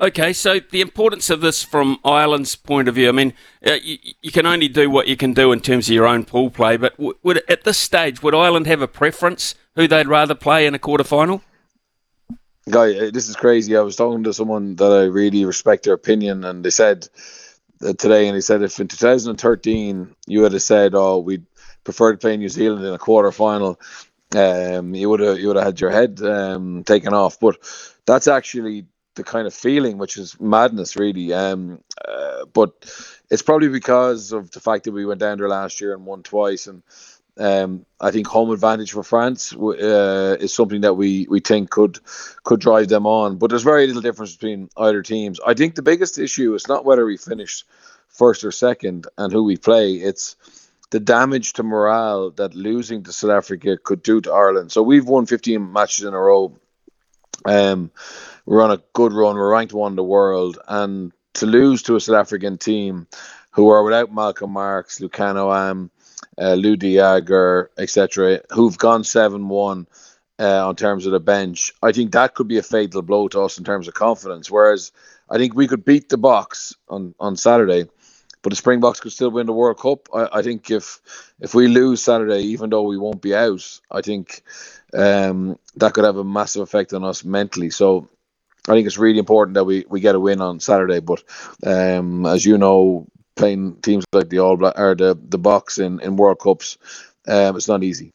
Okay, so the importance of this from Ireland's point of view, I mean, uh, you, you, can only do what you can do in terms of your own pool play, but w- would at this stage, would Ireland have a preference who they'd rather play in a quarter final? Guy, uh, this is crazy. I was talking to someone that I really respect their opinion, and they said uh, today, and he said if in 2013 you had said, "Oh, we'd prefer to play New Zealand in a quarter final," um, you would have you would have had your head um, taken off. But that's actually the kind of feeling, which is madness, really. Um, uh, but it's probably because of the fact that we went down there last year and won twice, and um, I think home advantage for France uh, is something that we, we think could could drive them on. But there's very little difference between either teams. I think the biggest issue is not whether we finish first or second and who we play. It's the damage to morale that losing to South Africa could do to Ireland. So we've won 15 matches in a row. Um, we're on a good run. We're ranked one in the world, and to lose to a South African team who are without Malcolm Marx, Lukhanyo Am, uh, Lood de Jager, etc., who've gone seven-one. Uh, on terms of the bench, I think that could be a fatal blow to us in terms of confidence. Whereas I think we could beat the Boks on, on Saturday, but the Springboks could still win the World Cup. I, I think if if we lose Saturday, even though we won't be out, I think um, that could have a massive effect on us mentally. So I think it's really important that we, we get a win on Saturday. But um, as you know, playing teams like the All Black or the the Boks in, in World Cups, um, it's not easy.